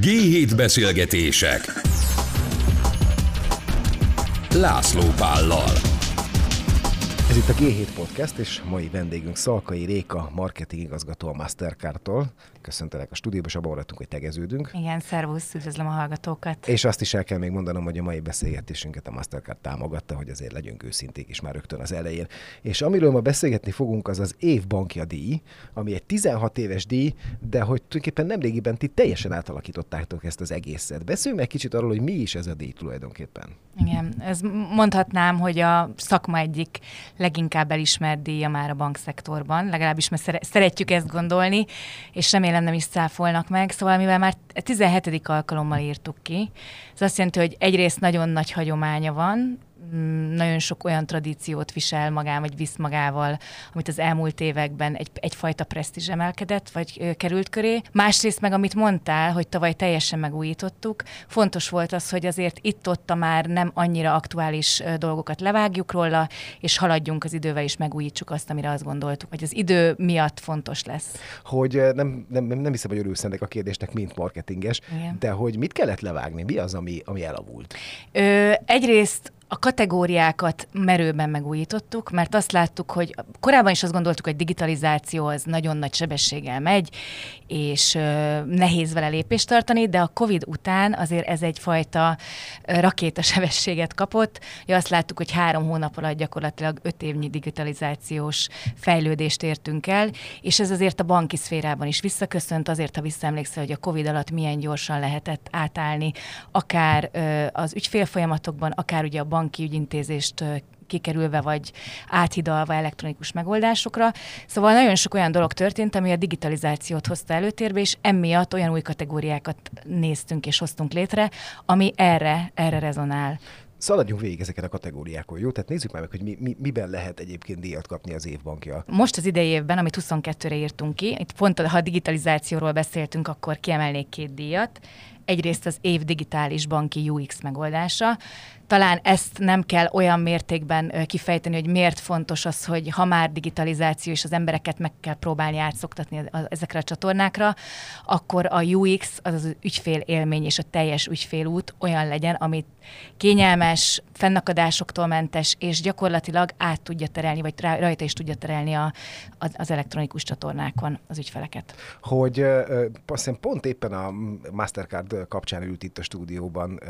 G7 beszélgetések. László Pállal Ez itt a G7 Podcast, és mai vendégünk Szalkai Réka, marketing igazgató a Mastercard-tól. Köszöntelek a stúdióba, és abban maradtunk, hogy tegeződünk. Igen, szervusz, üdvözlöm a hallgatókat. És azt is el kell még mondanom, hogy a mai beszélgetésünket a Mastercard támogatta, hogy azért legyünk őszinték is már rögtön az elején. És amiről ma beszélgetni fogunk, az az év bankja díj, ami egy 16 éves díj, de hogy tulajdonképpen nemrégiben ti teljesen átalakítottátok ezt az egészet. Beszéljünk meg kicsit arról, hogy mi is ez a díj tulajdonképpen. Igen, ez mondhatnám, hogy a szakma egyik leginkább elismert díja már a bankszektorban, legalábbis mert szeretjük ezt gondolni, és remélem nem is száfolnak meg. Szóval mivel már 17. alkalommal írtuk ki, ez azt jelenti, hogy egyrészt nagyon nagy hagyománya van, nagyon sok olyan tradíciót visel magán, vagy visz magával, amit az elmúlt években egy, egyfajta presztízs emelkedett, vagy ö, került köré. Másrészt meg, amit mondtál, hogy tavaly teljesen megújítottuk, fontos volt az, hogy azért itt-ott a már nem annyira aktuális ö, dolgokat levágjuk róla, és haladjunk az idővel, és megújítsuk azt, amire azt gondoltuk, hogy az idő miatt fontos lesz. Hogy nem, nem, nem hiszem, hogy örülsz ennek a kérdésnek, mint marketinges, Igen. de hogy mit kellett levágni? Mi az, ami, ami elavult? Ö, egyrészt a kategóriákat merőben megújítottuk, mert azt láttuk, hogy korábban is azt gondoltuk, hogy digitalizáció az nagyon nagy sebességgel megy, és nehéz vele lépést tartani, de a COVID után azért ez egyfajta rakétasebességet kapott. Ja, azt láttuk, hogy három hónap alatt gyakorlatilag öt évnyi digitalizációs fejlődést értünk el, és ez azért a banki szférában is visszaköszönt, azért, ha visszaemlékszel, hogy a COVID alatt milyen gyorsan lehetett átállni, akár az ügyfélfolyamatokban, akár ugye a banki ügyintézést kikerülve vagy áthidalva elektronikus megoldásokra. Szóval nagyon sok olyan dolog történt, ami a digitalizációt hozta előtérbe, és emiatt olyan új kategóriákat néztünk és hoztunk létre, ami erre, erre rezonál. Szaladjunk végig ezeket a kategóriákon, jó? Tehát nézzük meg, hogy mi, mi, miben lehet egyébként díjat kapni az évbankja. Most az idei évben, amit 22-re írtunk ki, itt pont ha a digitalizációról beszéltünk, akkor kiemelnék két díjat. Egyrészt az év digitális banki UX megoldása, talán ezt nem kell olyan mértékben kifejteni, hogy miért fontos az, hogy ha már digitalizáció és az embereket meg kell próbálni átszoktatni ezekre a csatornákra, akkor a UX, az az ügyfél élmény és a teljes ügyfélút olyan legyen, amit kényelmes, fennakadásoktól mentes, és gyakorlatilag át tudja terelni, vagy rajta is tudja terelni a, az elektronikus csatornákon az ügyfeleket. Hogy azt pont éppen a Mastercard kapcsán ült itt a stúdióban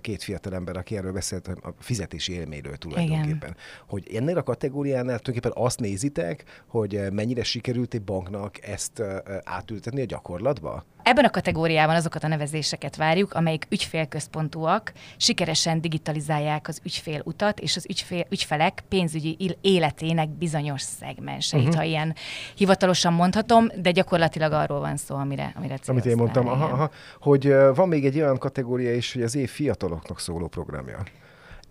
két fiatal ember, aki erről beszélt a fizetési élményről tulajdonképpen. Igen. Hogy ennél a kategóriánál tulajdonképpen azt nézitek, hogy mennyire sikerült egy banknak ezt átültetni a gyakorlatba? Ebben a kategóriában azokat a nevezéseket várjuk, amelyik ügyfélközpontúak, sikeresen digitalizálják az ügyfél utat és az ügyfél, ügyfelek pénzügyi életének bizonyos szegmenseit, uh-huh. ha ilyen hivatalosan mondhatom, de gyakorlatilag arról van szó, amire, amire Amit én mondtam, aha, aha, hogy van még egy olyan kategória is, hogy az év fiataloknak szóló programja.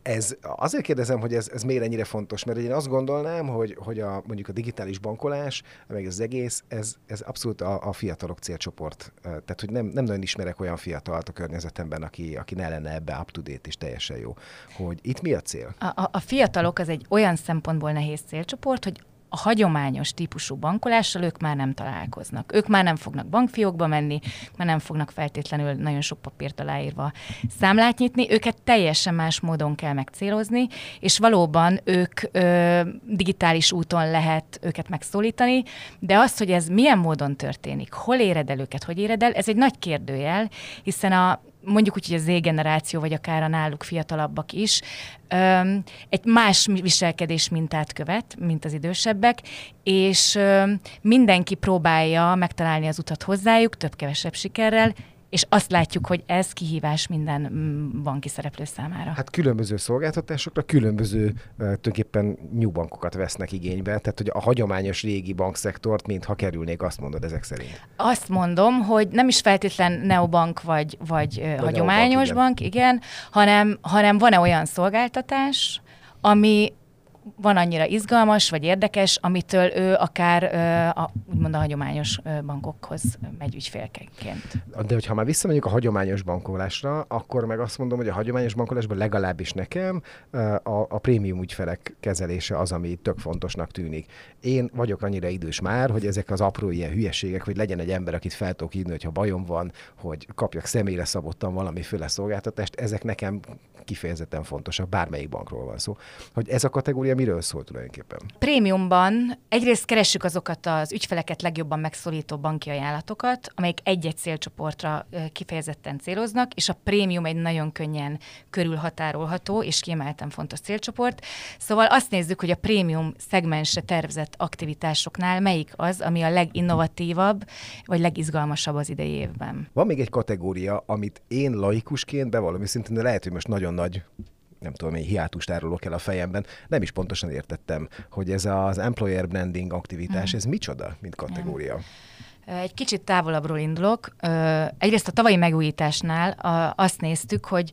Ez, azért kérdezem, hogy ez, ez miért ennyire fontos, mert én azt gondolnám, hogy, hogy a, mondjuk a digitális bankolás, meg az egész, ez, ez abszolút a, a fiatalok célcsoport. Tehát, hogy nem, nem nagyon ismerek olyan fiatalt a környezetemben, aki, aki ne lenne ebbe up-to-date és teljesen jó. Hogy itt mi a cél? A, a, a fiatalok az egy olyan szempontból nehéz célcsoport, hogy a hagyományos típusú bankolással ők már nem találkoznak. Ők már nem fognak bankfiókba menni, már nem fognak feltétlenül nagyon sok papírt aláírva számlát nyitni, őket teljesen más módon kell megcélozni, és valóban ők ö, digitális úton lehet őket megszólítani, de az, hogy ez milyen módon történik, hol éred el őket, hogy éred el, ez egy nagy kérdőjel, hiszen a mondjuk úgy, hogy a Z-generáció, vagy akár a náluk fiatalabbak is, egy más viselkedés mintát követ, mint az idősebbek, és mindenki próbálja megtalálni az utat hozzájuk, több-kevesebb sikerrel, és azt látjuk, hogy ez kihívás minden mm, banki szereplő számára. Hát különböző szolgáltatásokra különböző tulajdonképpen nyugbankokat vesznek igénybe, tehát hogy a hagyományos régi bankszektort, mintha kerülnék, azt mondod ezek szerint. Azt mondom, hogy nem is feltétlen neobank vagy, vagy, vagy hagyományos neobank, igen. bank, igen, hanem, hanem van-e olyan szolgáltatás, ami van annyira izgalmas vagy érdekes, amitől ő akár a, úgymond a hagyományos bankokhoz megy ügyfélként. De hogyha már visszamegyünk a hagyományos bankolásra, akkor meg azt mondom, hogy a hagyományos bankolásban legalábbis nekem a, a prémium ügyfelek kezelése az, ami tök fontosnak tűnik. Én vagyok annyira idős már, hogy ezek az apró ilyen hülyeségek, hogy legyen egy ember, akit fel tudok hívni, hogyha bajom van, hogy kapjak személyre szabottan valamiféle szolgáltatást, ezek nekem kifejezetten fontosak, bármelyik bankról van szó. Hogy ez a kategória miről szól tulajdonképpen? Prémiumban egyrészt keressük azokat az ügyfeleket legjobban megszólító banki ajánlatokat, amelyek egy-egy célcsoportra kifejezetten céloznak, és a prémium egy nagyon könnyen körülhatárolható és kiemelten fontos célcsoport. Szóval azt nézzük, hogy a prémium szegmensre tervezett aktivitásoknál melyik az, ami a leginnovatívabb, vagy legizgalmasabb az idei évben. Van még egy kategória, amit én laikusként bevallom, szintén de lehet, hogy most nagyon nagy nem tudom, én hiátust árulok el a fejemben, nem is pontosan értettem, hogy ez az employer branding aktivitás, mm. ez micsoda, mint kategória? Egy kicsit távolabbról indulok. Egyrészt a tavalyi megújításnál azt néztük, hogy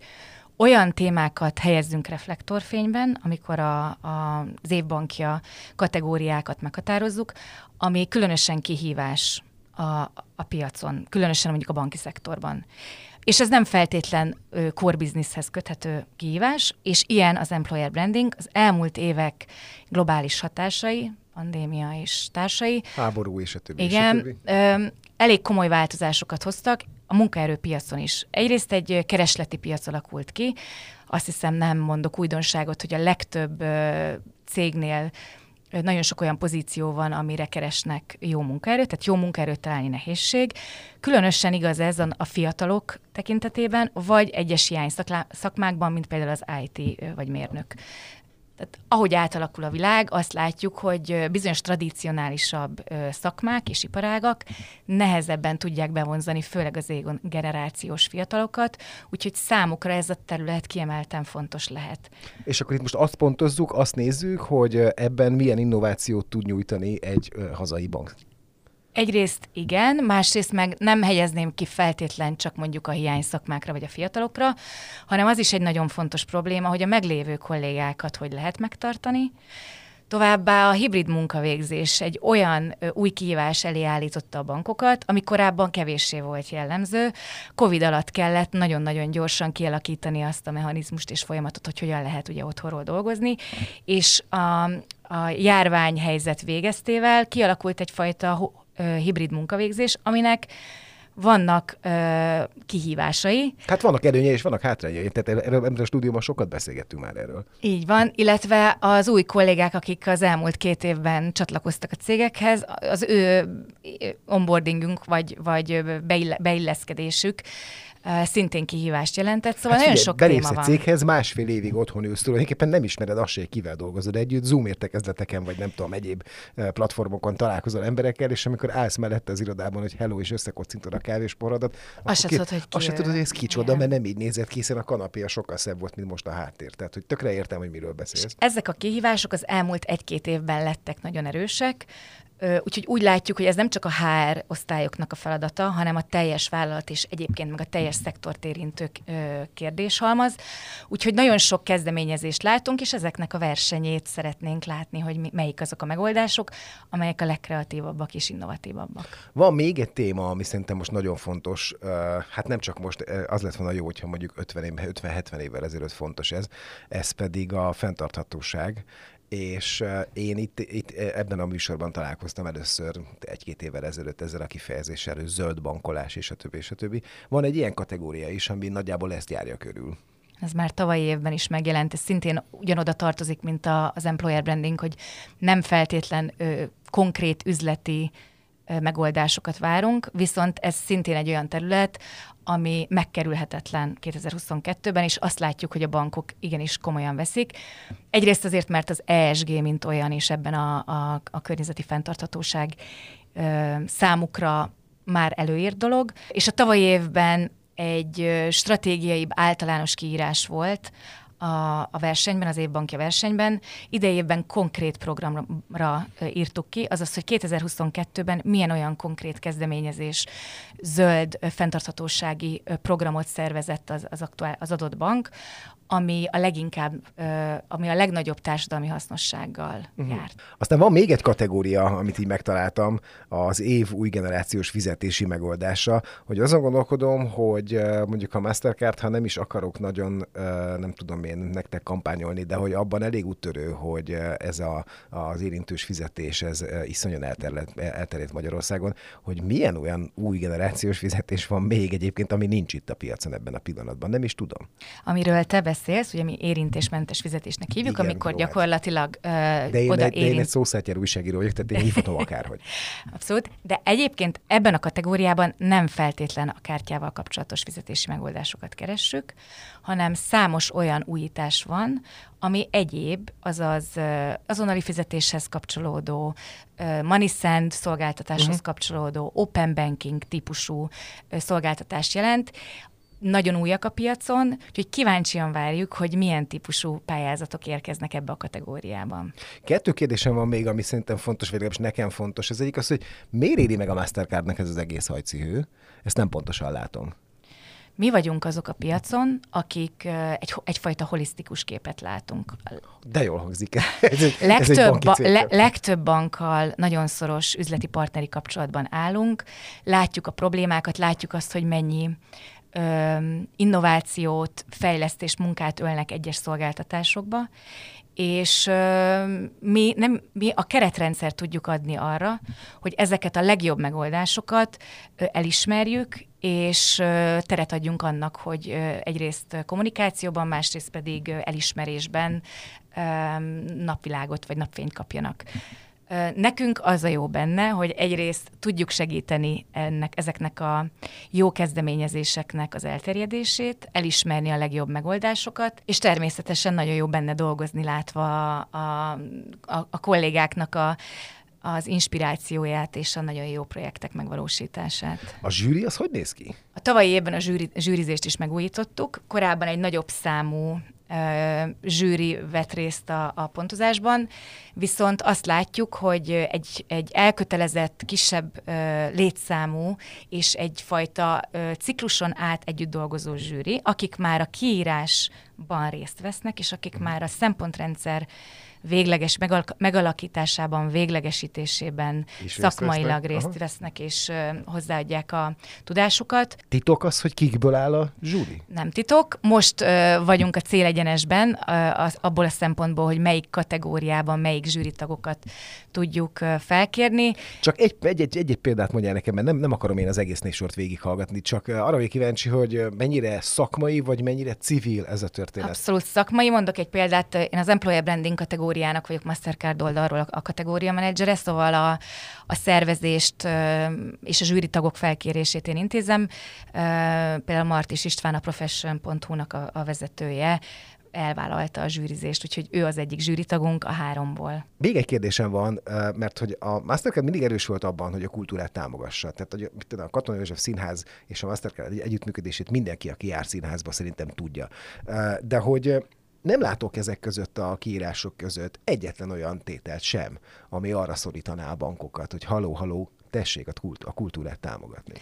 olyan témákat helyezzünk reflektorfényben, amikor a, a, az évbankja kategóriákat meghatározzuk, ami különösen kihívás a, a piacon, különösen mondjuk a banki szektorban. És ez nem feltétlen core businesshez köthető kihívás, és ilyen az employer branding, az elmúlt évek globális hatásai, pandémia és társai. Háború és a többi. Igen, és a többi. Ö, elég komoly változásokat hoztak, a munkaerőpiacon is. Egyrészt egy keresleti piac alakult ki, azt hiszem nem mondok újdonságot, hogy a legtöbb ö, cégnél nagyon sok olyan pozíció van, amire keresnek jó munkaerőt, tehát jó munkaerőt találni nehézség. Különösen igaz ez a fiatalok tekintetében, vagy egyes hiány szakmákban, mint például az IT vagy mérnök tehát ahogy átalakul a világ, azt látjuk, hogy bizonyos tradicionálisabb szakmák és iparágak nehezebben tudják bevonzani, főleg az égon generációs fiatalokat, úgyhogy számukra ez a terület kiemelten fontos lehet. És akkor itt most azt pontozzuk, azt nézzük, hogy ebben milyen innovációt tud nyújtani egy hazai bank. Egyrészt igen, másrészt meg nem helyezném ki feltétlen csak mondjuk a hiány szakmákra vagy a fiatalokra, hanem az is egy nagyon fontos probléma, hogy a meglévő kollégákat hogy lehet megtartani, Továbbá a hibrid munkavégzés egy olyan új kihívás elé állította a bankokat, ami korábban kevéssé volt jellemző. Covid alatt kellett nagyon-nagyon gyorsan kialakítani azt a mechanizmust és folyamatot, hogy hogyan lehet ugye otthonról dolgozni, és a, a járványhelyzet végeztével kialakult egyfajta hibrid munkavégzés, aminek vannak ö, kihívásai. Hát vannak előnyei és vannak hátrányai. Tehát erről, erről a stúdióban sokat beszélgettünk már erről. Így van, illetve az új kollégák, akik az elmúlt két évben csatlakoztak a cégekhez, az ő onboardingünk vagy, vagy beilleszkedésük szintén kihívást jelentett, szóval hát nagyon sok téma van. egy céghez, másfél évig otthon ülsz, tulajdonképpen nem ismered azt hogy kivel dolgozod együtt, Zoom értekezleteken, vagy nem tudom, egyéb platformokon találkozol emberekkel, és amikor állsz mellette az irodában, hogy hello, és összekocintod a kávésporadat, azt se tudod, hogy ki azt tudod, hogy ez kicsoda, Igen. mert nem így nézett ki, hiszen a kanapé sokkal szebb volt, mint most a háttér. Tehát, hogy tökre értem, hogy miről beszélsz. És ezek a kihívások az elmúlt egy-két évben lettek nagyon erősek. Úgyhogy úgy látjuk, hogy ez nem csak a HR osztályoknak a feladata, hanem a teljes vállalat és egyébként meg a teljes szektort érintő kérdéshalmaz. Úgyhogy nagyon sok kezdeményezést látunk, és ezeknek a versenyét szeretnénk látni, hogy melyik azok a megoldások, amelyek a legkreatívabbak és innovatívabbak. Van még egy téma, ami szerintem most nagyon fontos, hát nem csak most, az lett volna jó, hogyha mondjuk 50-70 évvel ezelőtt fontos ez, ez pedig a fenntarthatóság és én itt, itt ebben a műsorban találkoztam először egy-két évvel ezelőtt ezzel a kifejezéssel, hogy zöld bankolás és a többi, és a többi. Van egy ilyen kategória is, ami nagyjából ezt járja körül. Ez már tavalyi évben is megjelent, ez szintén ugyanoda tartozik, mint a, az employer branding, hogy nem feltétlen ö, konkrét üzleti megoldásokat várunk, viszont ez szintén egy olyan terület, ami megkerülhetetlen 2022-ben, és azt látjuk, hogy a bankok igenis komolyan veszik. Egyrészt azért, mert az ESG, mint olyan is ebben a, a, a környezeti fenntarthatóság ö, számukra már előírt dolog, és a tavalyi évben egy stratégiai általános kiírás volt, a, a versenyben, az évbankja versenyben. Idejében konkrét programra írtuk ki, azaz, hogy 2022-ben milyen olyan konkrét kezdeményezés, zöld, fenntarthatósági programot szervezett az, az, aktuál, az adott bank, ami a leginkább, ami a legnagyobb társadalmi hasznossággal uh-huh. járt. Aztán van még egy kategória, amit így megtaláltam, az év új generációs fizetési megoldása, hogy azon gondolkodom, hogy mondjuk a Mastercard, ha nem is akarok nagyon, nem tudom én nektek kampányolni, de hogy abban elég úttörő, hogy ez a, az érintős fizetés, ez iszonyan elterjedt, elterjedt Magyarországon, hogy milyen olyan új generációs fizetés van még egyébként, ami nincs itt a piacon ebben a pillanatban. Nem is tudom. Amiről te beszélsz, ugye mi érintésmentes fizetésnek hívjuk, Igen, amikor jó, hát. gyakorlatilag uh, de én, oda egy, érint... de én egy szószátjár újságíró vagyok, tehát én hívhatom akárhogy. Abszolút, de egyébként ebben a kategóriában nem feltétlen a kártyával kapcsolatos fizetési megoldásokat keressük, hanem számos olyan újítás van, ami egyéb, azaz azonnali fizetéshez kapcsolódó, money send szolgáltatáshoz uh-huh. kapcsolódó, open banking típusú szolgáltatást jelent, nagyon újak a piacon, úgyhogy kíváncsian várjuk, hogy milyen típusú pályázatok érkeznek ebbe a kategóriában. Kettő kérdésem van még, ami szerintem fontos, vagy legalábbis nekem fontos. Ez egyik az, hogy miért éri meg a Mastercardnak ez az egész hajcihő? Ezt nem pontosan látom. Mi vagyunk azok a piacon, akik egy, egyfajta holisztikus képet látunk. De jól hangzik. ez egy, legtöbb, ez egy ba, le, legtöbb bankkal nagyon szoros üzleti partneri kapcsolatban állunk, látjuk a problémákat, látjuk azt, hogy mennyi innovációt, fejlesztés, munkát ölnek egyes szolgáltatásokba, és mi, nem, mi a keretrendszer tudjuk adni arra, hogy ezeket a legjobb megoldásokat elismerjük, és teret adjunk annak, hogy egyrészt kommunikációban, másrészt pedig elismerésben napvilágot vagy napfényt kapjanak. Nekünk az a jó benne, hogy egyrészt tudjuk segíteni ennek, ezeknek a jó kezdeményezéseknek az elterjedését, elismerni a legjobb megoldásokat, és természetesen nagyon jó benne dolgozni, látva a, a, a kollégáknak a, az inspirációját és a nagyon jó projektek megvalósítását. A zsűri az hogy néz ki? A tavalyi évben a zsűri, zsűrizést is megújítottuk. Korábban egy nagyobb számú zsűri vett részt a, a pontozásban, viszont azt látjuk, hogy egy, egy elkötelezett, kisebb létszámú és egyfajta cikluson át együtt dolgozó zsűri, akik már a kiírásban részt vesznek, és akik már a szempontrendszer végleges megal- megalakításában, véglegesítésében is szakmailag részt, részt vesznek, és uh, hozzáadják a tudásukat. Titok az, hogy kikből áll a zsúri? Nem titok. Most uh, vagyunk a célegyenesben, uh, az, abból a szempontból, hogy melyik kategóriában melyik zsűritagokat tudjuk uh, felkérni. Csak egy, egy, egy, egy, egy példát mondjál nekem, mert nem, nem akarom én az egész sort végighallgatni, csak arra vagyok kíváncsi, hogy mennyire szakmai, vagy mennyire civil ez a történet. Abszolút szakmai. Mondok egy példát, én az Employer Branding kategóriában kategóriának vagyok Mastercard oldalról a kategória menedzsere, szóval a, a szervezést és a zsűri tagok felkérését én intézem. Például Martis István a profession.hu-nak a, a vezetője, elvállalta a zsűrizést, úgyhogy ő az egyik zsűritagunk a háromból. Még egy kérdésem van, mert hogy a Mastercard mindig erős volt abban, hogy a kultúrát támogassa. Tehát hogy a Katona József Színház és a Mastercard együttműködését mindenki, aki jár színházba, szerintem tudja. De hogy nem látok ezek között a kiírások között egyetlen olyan tételt sem, ami arra szorítaná a bankokat, hogy haló-haló, tessék a, kult- a kultúrát támogatni.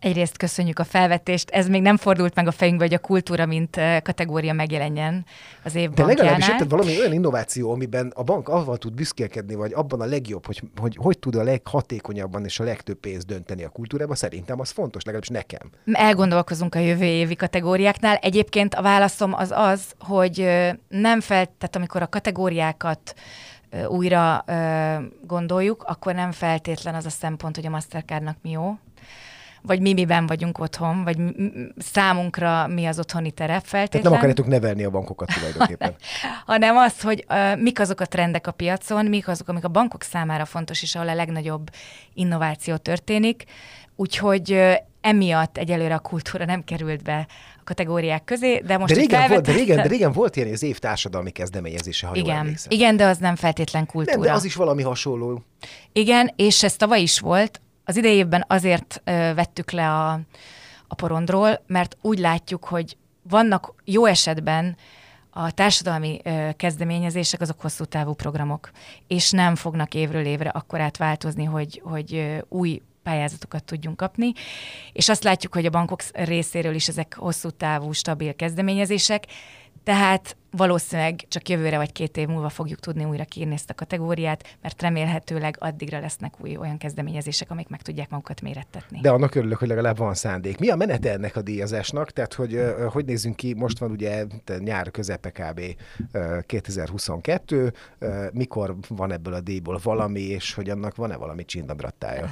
Egyrészt köszönjük a felvetést, ez még nem fordult meg a fejünkbe, hogy a kultúra, mint kategória megjelenjen az év De legalábbis érted valami olyan innováció, amiben a bank avval tud büszkélkedni, vagy abban a legjobb, hogy, hogy hogy tud a leghatékonyabban és a legtöbb pénzt dönteni a kultúrába, szerintem az fontos, legalábbis nekem. Elgondolkozunk a jövő évi kategóriáknál. Egyébként a válaszom az az, hogy nem fel, tehát amikor a kategóriákat újra gondoljuk, akkor nem feltétlen az a szempont, hogy a Mastercardnak mi jó, vagy mi miben vagyunk otthon, vagy számunkra mi az otthoni terep feltétlen. Tehát nem akarjátok nevelni a bankokat tulajdonképpen. hanem az, hogy uh, mik azok a trendek a piacon, mik azok, amik a bankok számára fontos, és ahol a legnagyobb innováció történik. Úgyhogy uh, emiatt egyelőre a kultúra nem került be a kategóriák közé, de most de régen, volt, de, régen, de régen volt ilyen az év társadalmi kezdeményezése, ha igen, jól Igen, de az nem feltétlen kultúra. Nem, de az is valami hasonló. Igen, és ez tavaly is volt, az idejében azért ö, vettük le a, a porondról, mert úgy látjuk, hogy vannak jó esetben a, társadalmi kezdeményezések azok hosszú távú programok, és nem fognak évről évre akkor átváltozni, hogy, hogy új pályázatokat tudjunk kapni, és azt látjuk, hogy a bankok részéről is ezek hosszú távú, stabil kezdeményezések, tehát valószínűleg csak jövőre vagy két év múlva fogjuk tudni újra kiírni ezt a kategóriát, mert remélhetőleg addigra lesznek új olyan kezdeményezések, amik meg tudják magukat mérettetni. De annak örülök, hogy legalább van szándék. Mi a menete ennek a díjazásnak? Tehát, hogy hogy nézzünk ki, most van ugye nyár közepe kb. Uh, 2022, uh, mikor van ebből a díjból valami, és hogy annak van-e valami csindabrattája?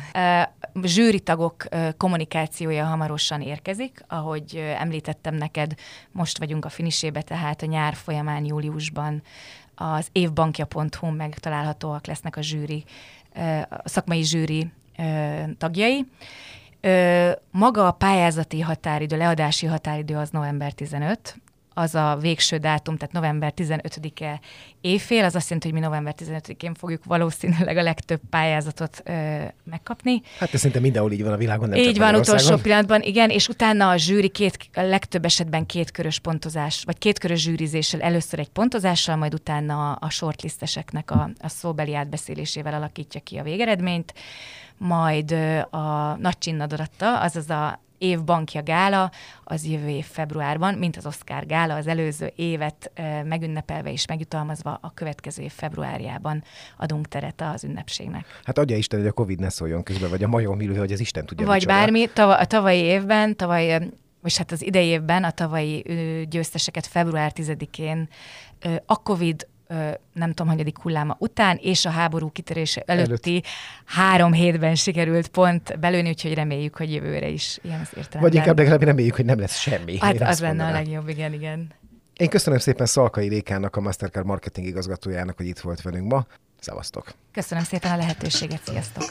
Zsűri tagok uh, kommunikációja hamarosan érkezik, ahogy említettem neked, most vagyunk a finisébe, tehát a nyár folyamán júliusban az évbankja.hu megtalálhatóak lesznek a zsűri, a szakmai zsűri tagjai. Maga a pályázati határidő, leadási határidő az november 15, az a végső dátum, tehát november 15-e évfél, az azt jelenti, hogy mi november 15-én fogjuk valószínűleg a legtöbb pályázatot ö, megkapni. Hát ez szerintem mindenhol így van a világon. Nem így van, utolsó pillanatban, igen, és utána a zsűri két, a legtöbb esetben kétkörös pontozás, vagy kétkörös zsűrizéssel, először egy pontozással, majd utána a shortlisteseknek a, a szóbeli átbeszélésével alakítja ki a végeredményt majd a nagy csinnadaratta, azaz a év bankja gála, az jövő év februárban, mint az Oscar gála, az előző évet megünnepelve és megjutalmazva a következő év februárjában adunk teret az ünnepségnek. Hát adja Isten, hogy a Covid ne szóljon közben, vagy a majom illő, hogy az Isten tudja. Vagy micsoda. bármi, tav- a tavalyi évben, tavaly és hát az idei évben a tavalyi győzteseket február 10-én a Covid nem tudom, hanyadik hulláma után, és a háború kitörése előtti Előtt. három hétben sikerült pont belőni, úgyhogy reméljük, hogy jövőre is ilyen az értelemben. Vagy inkább legalább reméljük, hogy nem lesz semmi. Hát az lenne a legjobb, igen, igen. Én köszönöm szépen Szalkai Rékának, a Mastercard marketing igazgatójának, hogy itt volt velünk ma. Szevasztok! Köszönöm szépen a lehetőséget, sziasztok!